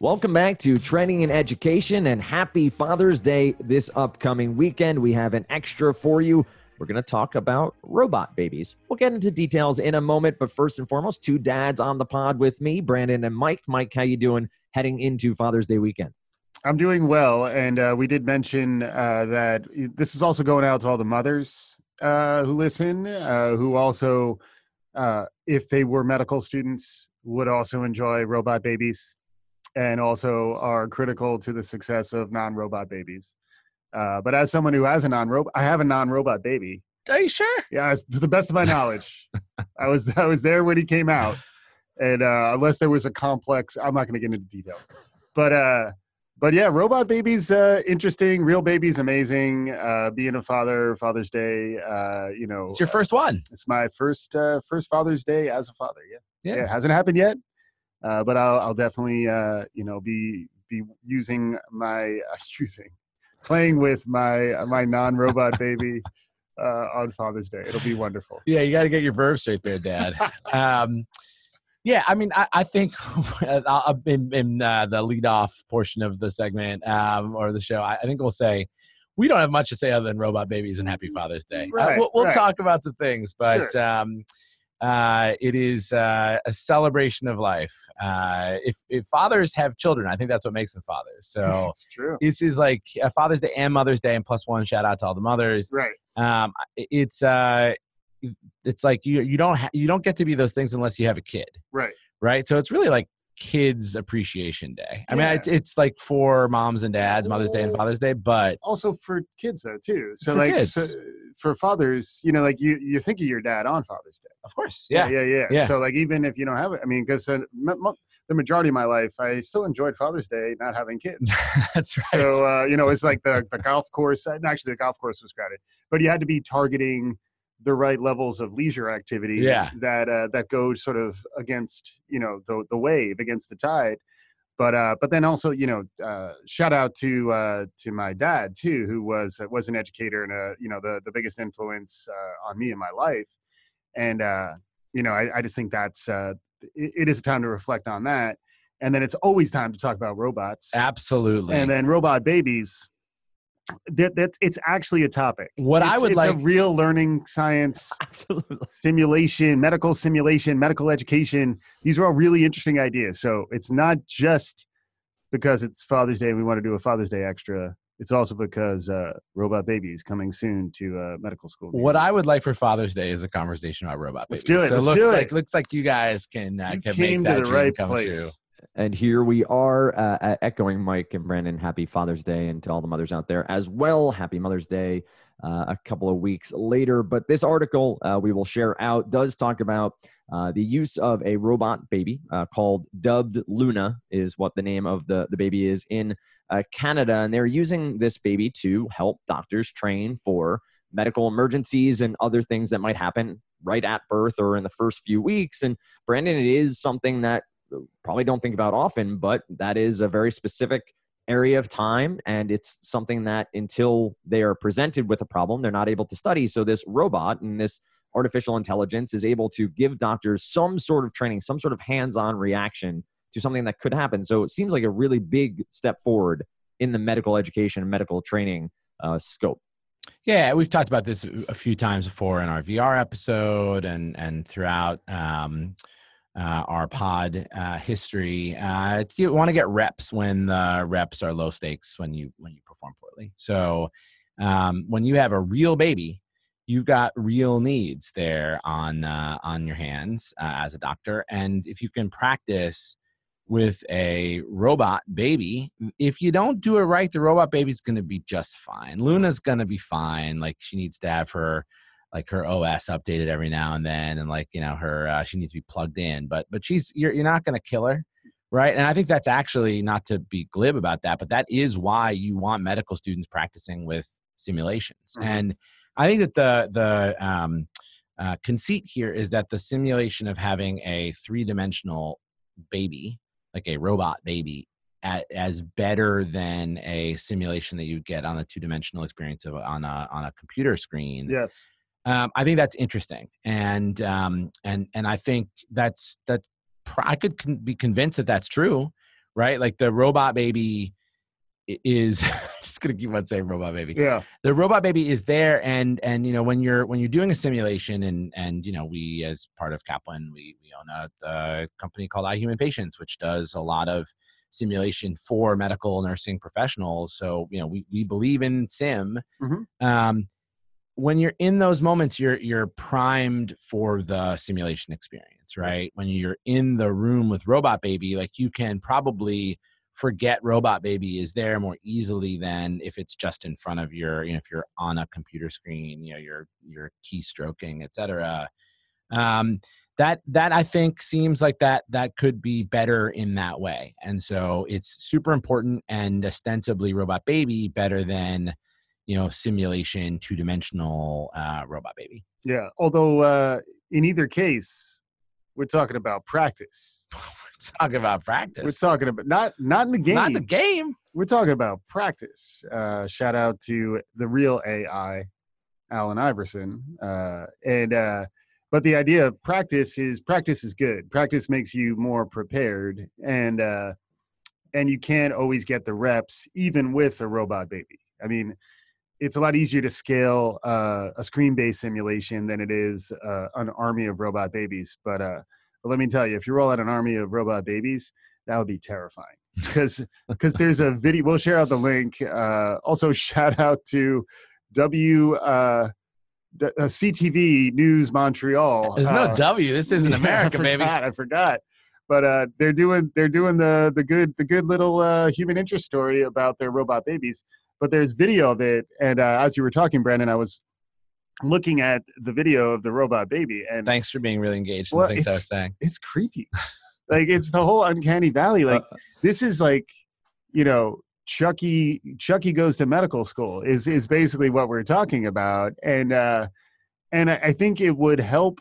Welcome back to Trending in Education and happy Father's Day this upcoming weekend. We have an extra for you. We're going to talk about robot babies. We'll get into details in a moment, but first and foremost, two dads on the pod with me, Brandon and Mike. Mike, how you doing heading into Father's Day weekend? I'm doing well, and uh, we did mention uh, that this is also going out to all the mothers uh, who listen, uh, who also, uh, if they were medical students, would also enjoy robot babies and also are critical to the success of non-robot babies. Uh, but as someone who has a non-robot, I have a non-robot baby. Are you sure? Yeah, to the best of my knowledge, I was I was there when he came out, and uh, unless there was a complex, I'm not going to get into details. But uh, but yeah, robot babies uh, interesting. Real babies amazing. Uh, being a father, Father's Day. Uh, you know, it's your first one. It's my first uh, first Father's Day as a father. Yeah, yeah. yeah it hasn't happened yet, uh, but I'll, I'll definitely uh, you know be be using my uh, using playing with my my non-robot baby uh, on Father's Day. It'll be wonderful. Yeah, you got to get your verbs straight there, Dad. um, yeah, I mean, I, I think in, in uh, the lead-off portion of the segment um, or the show, I, I, think we'll say we don't have much to say other than robot babies and Happy Father's Day. Right, uh, we'll, we'll right. talk about some things, but Sure. um, uh, it is uh, a celebration of life. Uh, if, if fathers have children, I think that's what makes them fathers. So it's true. this is like a Father's Day and Mother's Day, and plus one shout out to all the mothers. Right. Um, it's uh, it's like you you don't ha- you don't get to be those things unless you have a kid Right. right? So it's really like kids appreciation day. I mean, it's, it's like for moms and dads, Mother's Day and Father's Day, but Also for kids though too. So For like so- for fathers, you know, like you you think of your dad on Father's Day. of course, yeah, yeah, yeah, yeah. Yeah. So like even if you don't have it, I mean, because uh, the majority of my life, I still enjoyed Father's Day not having kids. that's right. So uh, you know, it's like the the golf course. Actually, the golf course was crowded, but you had to be targeting the right levels of leisure activity. Yeah. That uh, that go sort of against you know the the wave against the tide. But uh, but then also you know uh, shout out to uh, to my dad too, who was was an educator and a you know the the biggest influence uh, on me in my life. And uh, you know, I, I just think that's uh, it, it is a time to reflect on that. And then it's always time to talk about robots Absolutely. and then robot babies that that's it's actually a topic. What I would it's like, a real learning science Absolutely. simulation medical simulation medical education. These are all really interesting ideas. So it's not just because it's father's day and we want to do a father's day extra. It's also because uh, robot babies coming soon to uh, medical school. What I would like for Father's Day is a conversation about robot Let's do it, So let's looks do like it. looks like you guys can uh, You can came make to that the dream right come place. true. And here we are, uh, echoing Mike and Brandon. Happy Father's Day, and to all the mothers out there as well. Happy Mother's Day uh, a couple of weeks later. But this article uh, we will share out does talk about uh, the use of a robot baby uh, called Dubbed Luna, is what the name of the, the baby is in uh, Canada. And they're using this baby to help doctors train for medical emergencies and other things that might happen right at birth or in the first few weeks. And Brandon, it is something that probably don't think about often, but that is a very specific area of time. And it's something that until they are presented with a problem, they're not able to study. So this robot and this artificial intelligence is able to give doctors some sort of training, some sort of hands on reaction to something that could happen. So it seems like a really big step forward in the medical education and medical training uh, scope. Yeah, we've talked about this a few times before in our VR episode and and throughout um, uh, our pod uh, history. Uh, you want to get reps when the reps are low stakes when you when you perform poorly. So um, when you have a real baby, you've got real needs there on uh, on your hands uh, as a doctor, and if you can practice with a robot baby, if you don't do it right, the robot baby's going to be just fine. Luna's going to be fine. Like she needs to have her like her OS updated every now and then, and like you know her uh, she needs to be plugged in. But but she's you're you're not going to kill her, right? And I think that's actually not to be glib about that, but that is why you want medical students practicing with simulations. Mhm. And I think that the the um, uh, conceit here is that the simulation of having a three dimensional baby, like a robot baby, at, as better than a simulation that you get on a two dimensional experience of on a on a computer screen. yes Um, I think that's interesting, and um, and and I think that's that. I could con- be convinced that that's true, right? Like the robot baby is just gonna keep on saying robot baby. Yeah. The robot baby is there, and and you know when you're when you're doing a simulation, and and you know we as part of Kaplan, we we own a, a company called iHuman Patients, which does a lot of simulation for medical nursing professionals. So you know we we believe in sim. Mhm. Um, when you're in those moments, you're you're primed for the simulation experience, right? When you're in the room with Robot Baby, like you can probably forget Robot Baby is there more easily than if it's just in front of your, you know, if you're on a computer screen, you know, you're you're keystroking, et cetera. Um, that that I think seems like that that could be better in that way, and so it's super important and ostensibly Robot Baby better than you know simulation two dimensional uh, robot baby Yeah. Although uh, in either case, we're talking about practice. we're talking about practice We're talking about not not in the game. not the game We're talking about practice. Uh, shout out to the real AI, Allen Iverson. Uh, and uh, but the idea of practice is practice is good. Practice makes you more prepared, and uh, and you can't always get the reps even with a robot baby. I mean, it's a lot easier to scale uh, a screen-based simulation than it is uh, an army of robot babies. But uh, but let me tell you, if you roll out an army of robot babies, that would be terrifying because because there's a video. We'll share out the link. Uh, also, shout out to W uh, uh, CTV News Montreal. there's no w this isn't yeah, america I baby forgot, I forgot. But uh, they're doing they're doing the the good the good little uh, human interest story about their robot babies. But there's video of it, and uh, as you were talking, Brandon, I was looking at the video of the robot baby, and thanks for being really engaged in Well, the things i was saying it's creepy. like it's the whole uncanny valley. Like Uh, this is like you know Chucky Chucky goes to medical school is is basically what we're talking about, and uh, and I think it would help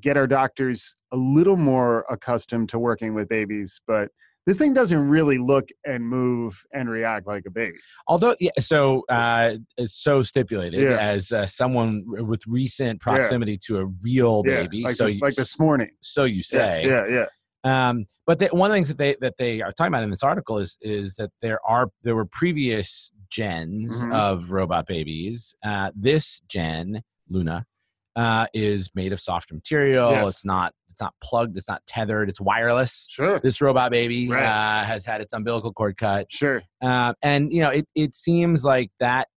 get our doctors a little more accustomed to working with babies, but. This thing doesn't really look and move and react like a baby. although yeah so uh so stipulated Yeah. as uh, someone with recent proximity to a real Yeah, baby like so this, you, like this morning. so you say Yeah, yeah, yeah. Um, but one of the things that they that they are talking about in this article is is that there are there were previous gens Mhm. of robot babies. Uh, this gen, Luna, uh, is made of softer material. Yes. It's not it's not plugged. It's not tethered. It's wireless. Sure, This robot baby Right. uh, has had its umbilical cord cut, sure. uh, and you know it it seems like that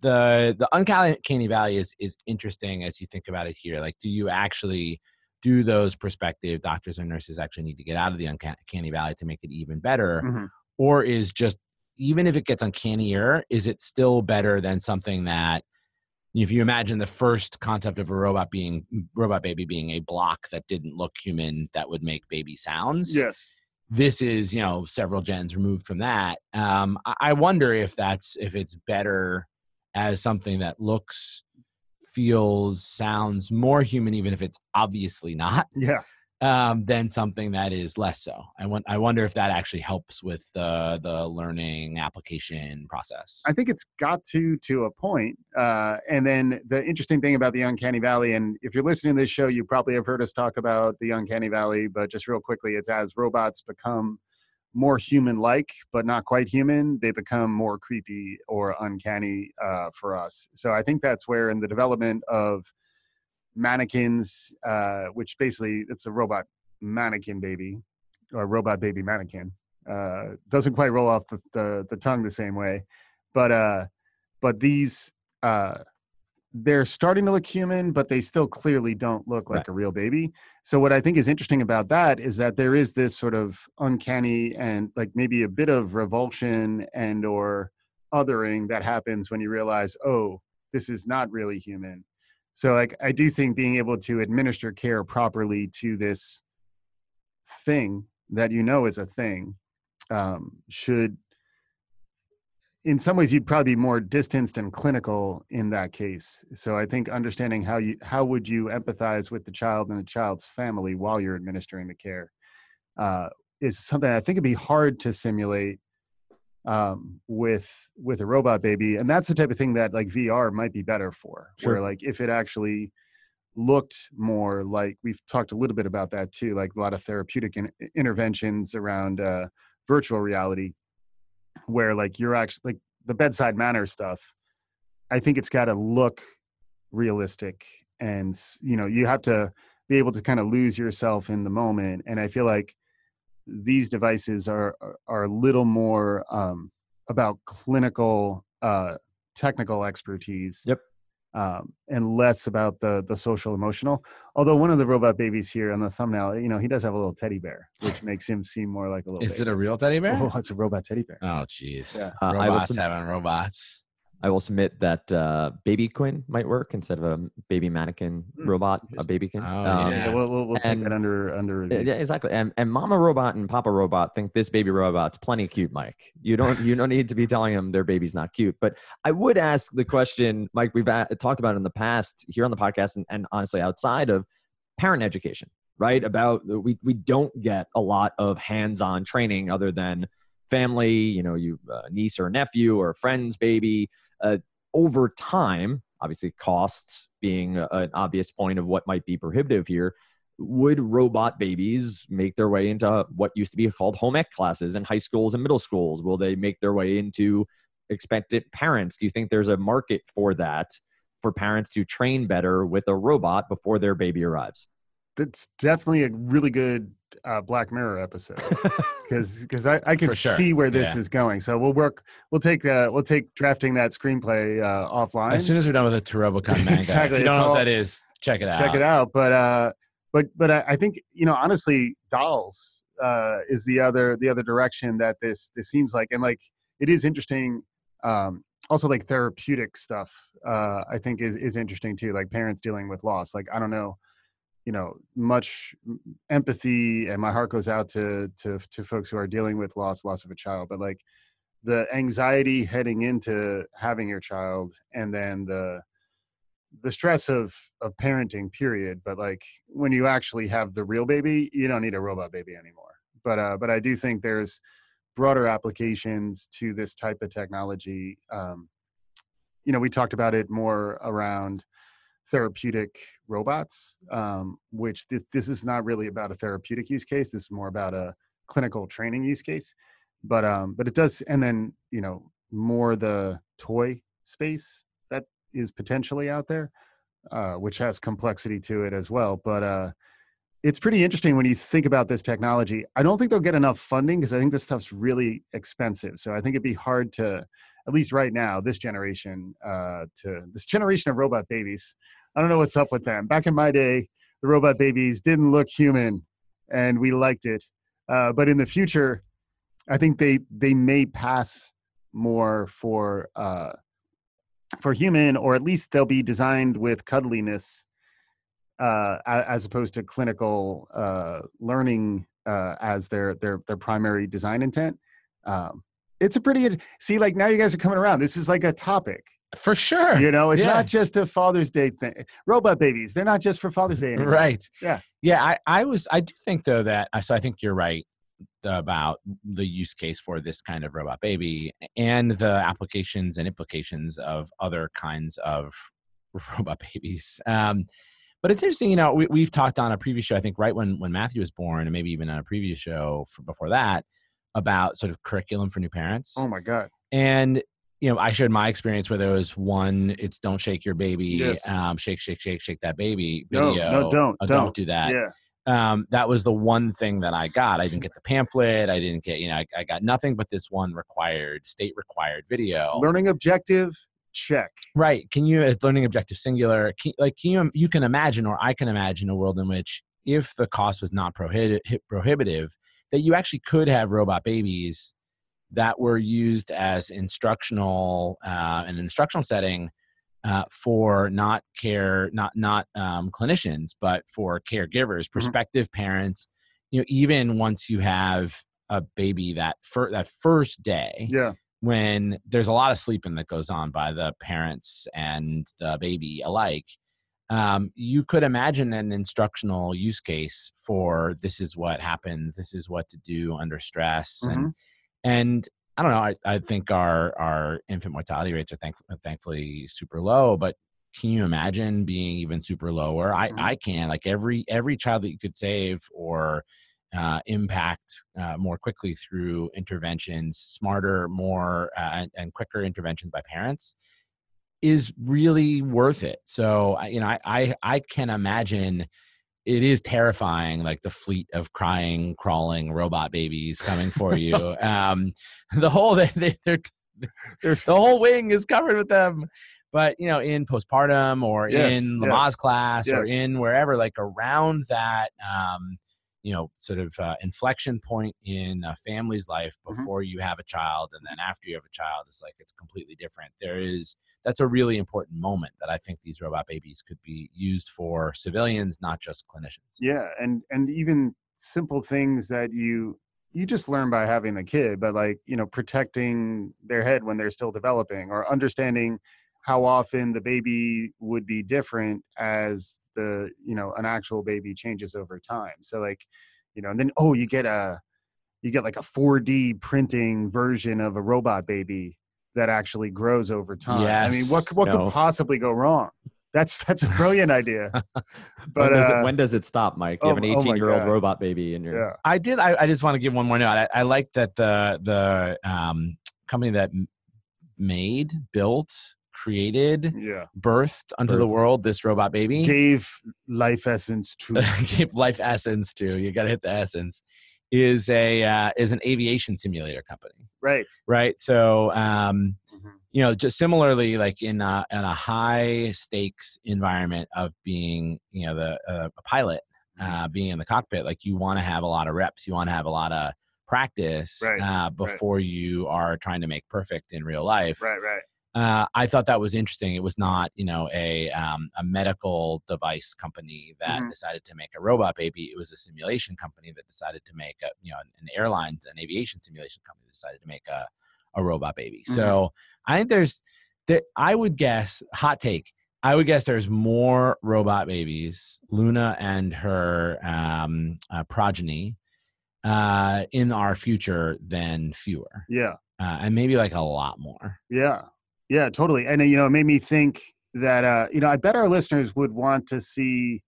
the the uncanny valley is is interesting as you think about it here. Like, do you actually do those prospective doctors and nurses actually need to get out of the uncanny valley to make it even better, Mhm. or is just even if it gets uncannier, is it still better than something that if you imagine the first concept of a robot being robot baby being a block that didn't look human that would make baby sounds Yes. this is you know several gens removed from that um I- i wonder if that's if it's better as something that looks feels sounds more human even if it's obviously not Yeah. Um than something that is less so i want i wonder if that actually helps with the the learning application process I think it's got to to a point. Uh, and then the interesting thing about the Uncanny Valley, and if you're listening to this show, you probably have heard us talk about the Uncanny Valley. But just real quickly, it's as robots become more human-like, but not quite human, they become more creepy or uncanny uh, for us. So I think that's where, in the development of mannequins, uh, which basically it's a robot mannequin baby or robot baby mannequin. Uh, doesn't quite roll off the, the, the tongue the same way, but uh, but these uh, they're starting to look human, but they still clearly don't look like Right. a real baby. So what I think is interesting about that is that there is this sort of uncanny and like maybe a bit of revulsion and or othering that happens when you realize, oh, this is not really human. So like I do think being able to administer care properly to this thing that you know is a thing um, should in some ways you'd probably be more distanced and clinical in that case. So i think understanding how you how would you empathize with the child and the child's family while you're administering the care uh, is something i think it'd be hard to simulate um, with with a robot baby and that's the type of thing that like vr might be better for Sure. where like if it actually looked more like we've talked a little bit about that too, like a lot of therapeutic in, interventions around uh, virtual reality, where like you're actually like the bedside manner stuff. I think it's got to look realistic, and you know you have to be able to kind of lose yourself in the moment. And I feel like these devices are are, a little more um, about clinical uh, technical expertise. Yep. Um, and less about the the social emotional. Although one of the robot babies here on the thumbnail, you know, he does have a little teddy bear, which makes him seem more like a little. Is baby. it a real teddy bear? Oh, it's a robot teddy bear. Oh, jeez. Yeah. Uh, I will robots sub- having robots. I will submit that uh, Baby Quinn might work instead of a baby mannequin Hmm, robot, a interesting. baby Quinn. Oh, Um, yeah. Yeah, we'll, we'll, we'll take and- that under under Yeah, review. yeah, exactly. And and Mama Robot and Papa Robot think this baby robot's plenty cute, Mike. You don't you don't need to be telling them their baby's not cute. But I would ask the question, Mike. We've a- talked about it in the past here on the podcast, and, and honestly outside of parent education, right? About we we don't get a lot of hands-on training other than family, you know, you uh, niece or nephew or friend's baby. Uh, over time, obviously costs being an obvious point of what might be prohibitive here would robot babies make their way into what used to be called home ec classes in high schools and middle schools? Will they make their way into expectant parents? Do you think there's a market for that for parents to train better with a robot before their baby arrives? That's definitely a really good uh, Black Mirror episode because because I, I can sure. see where this Yeah. is going. So we'll work. We'll take uh, we'll take drafting that screenplay uh, offline. As soon as we're done with the Turobocon manga, Exactly, if you don't know all- what that is, check it out. check it out. But uh, but but I, I think you know honestly, dolls uh, is the other the other direction that this this seems like, and like it is interesting. Um, also, like therapeutic stuff, uh, I think is is interesting too. Like parents dealing with loss. Like I don't know, you know, much empathy, and my heart goes out to to to folks who are dealing with loss, loss of a child. But like the anxiety heading into having your child, and then the the stress of of parenting period but like when you actually have the real baby you don't need a robot baby anymore but uh but i do think there's broader applications to this type of technology um you know we talked about it more around therapeutic robots um which this, this is not really about a therapeutic use case this is more about a clinical training use case but um but it does and then you know more the toy space that is potentially out there, uh, which has complexity to it as well. But uh, it's pretty interesting when you think about this technology. I don't think they'll get enough funding because I think this stuff's really expensive. So I think it'd be hard to, at least right now, this generation, uh, to this generation of robot babies. I don't know what's up with them. Back in my day, the robot babies didn't look human, and we liked it. Uh, but in the future, I think they they may pass more for uh, for human, or at least they'll be designed with cuddliness uh, as opposed to clinical uh, learning uh, as their their their primary design intent. Um, it's a pretty see like now you guys are coming around. This is like a topic, For sure. you know. It's Yeah. not just a Father's Day thing. Robot babies, they're not just for Father's Day anymore. Right. Yeah. Yeah. I, I was, I do think though that, so I think you're right about the use case for this kind of robot baby and the applications and implications of other kinds of robot babies. Um, but it's interesting, you know, we, we've talked on a previous show, I think right when, when Matthew was born and maybe even on a previous show for, before that about sort of curriculum for new parents. Oh my god. And you know, I shared my experience where there was one, it's don't shake your baby, Yes. um, shake, shake, shake, shake that baby No, no, don't, Uh, don't. do that. Yeah. Um, that was the one thing that I got. I didn't get the pamphlet. I didn't get, you know, I, I got nothing but this one required, state required video. Learning objective, check. Right. Can you, it's learning objective singular, can, like, can you, you can imagine, or I can imagine a world in which if the cost was not prohibi- prohibitive, that you actually could have robot babies that were used as instructional, uh, an instructional setting uh, for not care, not not um, clinicians, but for caregivers, prospective parents. You know, even once you have a baby that fir- that first day, Yeah. when there's a lot of sleeping that goes on by the parents and the baby alike, um, you could imagine an instructional use case for this is what happens, this is what to do under stress, and and I don't know. I, I think our our infant mortality rates are thank, thankfully super low, but can you imagine being even super lower? I, Mhm. I can. Like every every child that you could save or uh, impact uh, more quickly through interventions, smarter, more uh, and, and quicker interventions by parents, is really worth it. So you know, I I, I can imagine it is terrifying, like the fleet of crying, crawling robot babies coming for you. um, the whole they, they, they're, they're, the whole wing is covered with them. But you know, in postpartum or Yes, in yes, Lamaze class or in wherever, like around that, um, you know, sort of uh, inflection point in a family's life Mhm. before you have a child, and then after you have a child, it's like it's completely different. There is that's a really important moment that I think these robot babies could be used for civilians, not just clinicians. yeah and and even simple things that you you just learn by having a kid but like you know protecting their head when they're still developing or understanding how often the baby would be different as the you know an actual baby changes over time so like you know and then oh you get a you get like a 4d printing version of a robot baby that actually grows over time i mean what could- what No. could possibly go wrong that's that's a brilliant idea when, but does uh, it, when does it stop, Mike? You oh have an m- oh 18 year old God. robot baby in your. yeah I did. I, I just want to give one more note. I, I like that the the um, company that made, built, created, yeah birthed unto the world this robot baby gave life essence to give life essence to. You got to hit the essence. Is a uh, is an aviation simulator company, right right? So um, Mhm. you know, just similarly, like in a, in a high stakes environment of being, you know, the uh, a pilot, uh, being in the cockpit, like you want to have a lot of reps, you want to have a lot of practice Right, uh, before you are trying to make perfect in real life. right right Uh, I thought that was interesting. It was not, you know, a um, a medical device company that Mhm. decided to make a robot baby. It was a simulation company that decided to make a, you know, an airline, an aviation simulation company decided to make a a robot baby. Mhm. So I think there's there. I would guess hot take. I would guess there's more robot babies, Luna and her um, uh, progeny, uh, in our future than fewer, yeah uh, and maybe like a lot more. yeah yeah totally. And uh, you know it made me think that uh you know i bet our listeners would want to see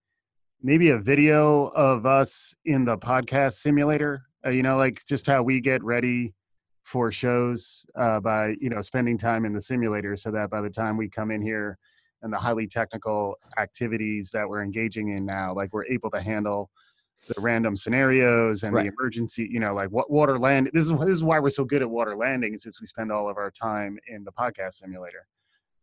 maybe a video of us in the podcast simulator uh, you know like just how we get ready for shows uh, by you know spending time in the simulator so that by the time we come in here and the highly technical activities that we're engaging in now like we're able to handle the random scenarios and Right. the emergency you know like what water land this is this is why we're so good at water landing is we spend all of our time in the podcast simulator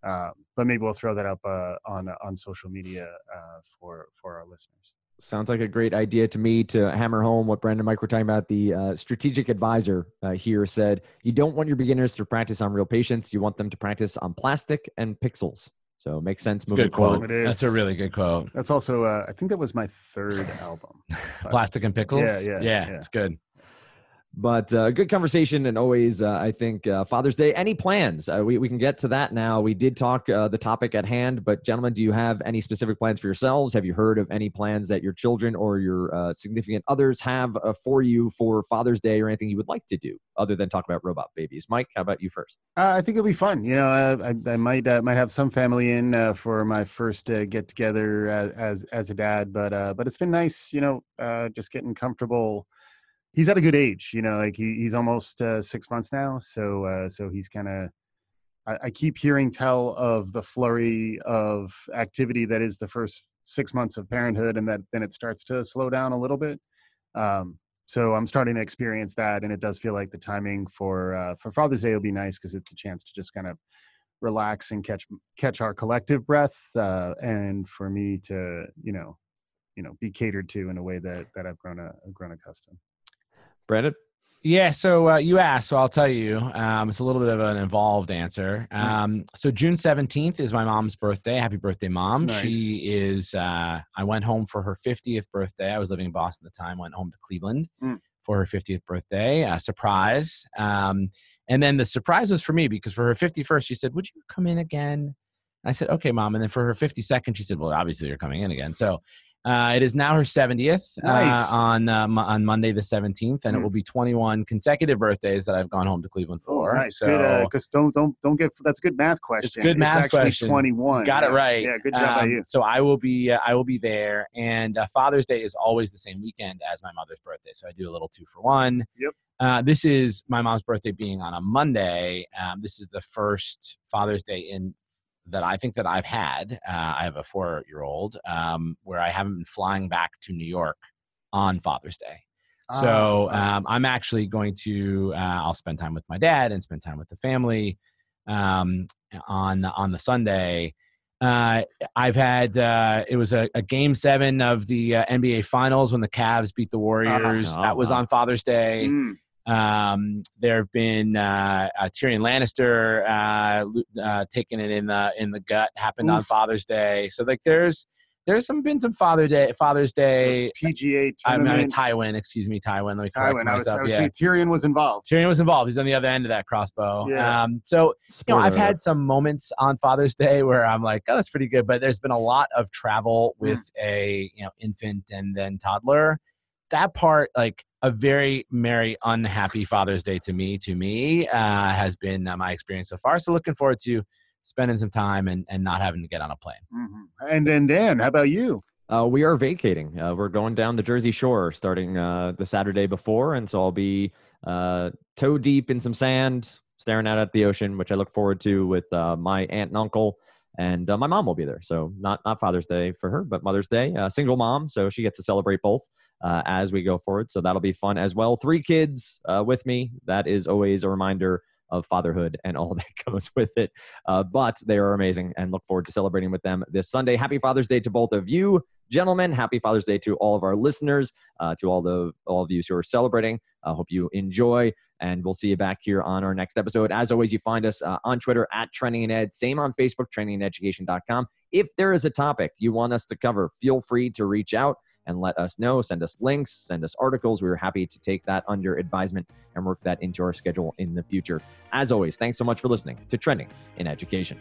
um, but maybe we'll throw that up uh, on on social media uh, for for our listeners Sounds like a great idea to me to hammer home what Brandon and Mike were talking about. The uh, strategic advisor uh, here said, You don't want your beginners to practice on real patients. You want them to practice on plastic and pixels. So it makes sense moving Good quote. forward. It is. That's a really good quote. that's also uh, i think that was my third album Plastic and pickles. Yeah, yeah, yeah. yeah. It's good. But uh, good conversation, and always, uh, I think, uh, Father's Day. Any plans? Uh, we, we can get to that now. We did talk uh, the topic at hand, but gentlemen, do you have any specific plans for yourselves? Have you heard of any plans that your children or your uh, significant others have for you for Father's Day or anything you would like to do other than talk about robot babies? Mike, how about you first? I think it'll be fun. You know, I, I might might have some family in for my first get together as, as as a dad, but but it's been nice. You know, just getting comfortable. He's at a good age. You know, like he, he's almost uh, six months now, so uh, so he's kind of. I, I keep hearing tell of the flurry of activity that is the first six months of parenthood, and that then it starts to slow down a little bit. Um, so I'm starting to experience that, and it does feel like the timing for uh, for Father's Day will be nice because it's a chance to just kind of relax and catch catch our collective breath, uh, and for me to you know you know be catered to in a way that that I've grown a grown accustomed. Brandon? Yeah, so uh, you asked, so I'll tell you. Um, it's a little bit of an involved answer. Mm. Um, so June seventeenth is my mom's birthday. Happy birthday, mom! Nice. She is. Uh, I went home for her fiftieth birthday. I was living in Boston at the time. Went home to Cleveland Mm. for her fiftieth birthday. Uh, surprise! Um, and then the surprise was for me because for her fifty first, she said, "Would you come in again?" I said, "Okay, mom." And then for her fifty second, she said, "Well, obviously you're coming in again." So Uh, it is now her 70th Nice. uh, on uh, mo- on Monday the 17th, and it Mm. will be 21 consecutive birthdays that I've gone home to Cleveland Oh, for. nice. So good. Because don't don't don't get that's a good math question. It's good math actually question. Twenty one. got it right. Yeah. Good job by Um, you. So I will be uh, I will be there, and uh, Father's Day is always the same weekend as my mother's birthday, so I do a little two for one. Yep. Uh, this is my mom's birthday being on a Monday. Um, this is the first Father's Day in that I think that I've had. Uh, I have a four year old um, where I haven't been flying back to New York on Father's Day. So Ah, um, I'm actually going to. Uh, I'll spend time with my dad and spend time with the family um, on on the Sunday. Uh, I've had. Uh, it was a, a game seven of the uh, NBA Finals when the Cavs beat the Warriors. Oh, that was wow. on Father's Day. mm, Um, there have been uh, uh, Tyrion Lannister uh, uh, taking it in the in the gut. Happened on Father's Day. So like there's there's some been some Father Day Father's Day. PGA Tournament. I mean tournament. Tywin, excuse me, Tywin. Let me correct Tywin. I was, myself. I was yeah, Tyrion was involved. Tyrion was involved. He's on the other end of that crossbow. Yeah. Um, so you know, I've had some moments on Father's Day where I'm like, oh, that's pretty good. But there's been a lot of travel Mm. with a you know infant and then toddler. That part, like a very merry, unhappy Father's Day to me, to me, uh, has been uh, my experience so far. So looking forward to spending some time and, and not having to get on a plane. Mhm. And then Dan, how about you? Uh, we are vacating. Uh, we're going down the Jersey Shore starting uh, the Saturday before, and so I'll be uh, toe deep in some sand, staring out at the ocean, which I look forward to with uh, my aunt and uncle, and uh, my mom will be there. So not not Father's Day for her, but Mother's Day. Uh, single mom, so she gets to celebrate both uh, as we go forward. So that'll be fun as well. Three kids uh, with me. That is always a reminder of fatherhood and all that goes with it. Uh, but they are amazing and look forward to celebrating with them this Sunday. Happy Father's Day to both of you, gentlemen. Happy Father's Day to all of our listeners, uh, to all the all of you who are celebrating. I hope you enjoy, and we'll see you back here on our next episode. As always, you find us uh, on Twitter at Trending and Ed, same on Facebook, trendingandeducation.com. If there is a topic you want us to cover, feel free to reach out and let us know. Send us links, send us articles. We are happy to take that under advisement and work that into our schedule in the future. As always, thanks so much for listening to Trending in Education.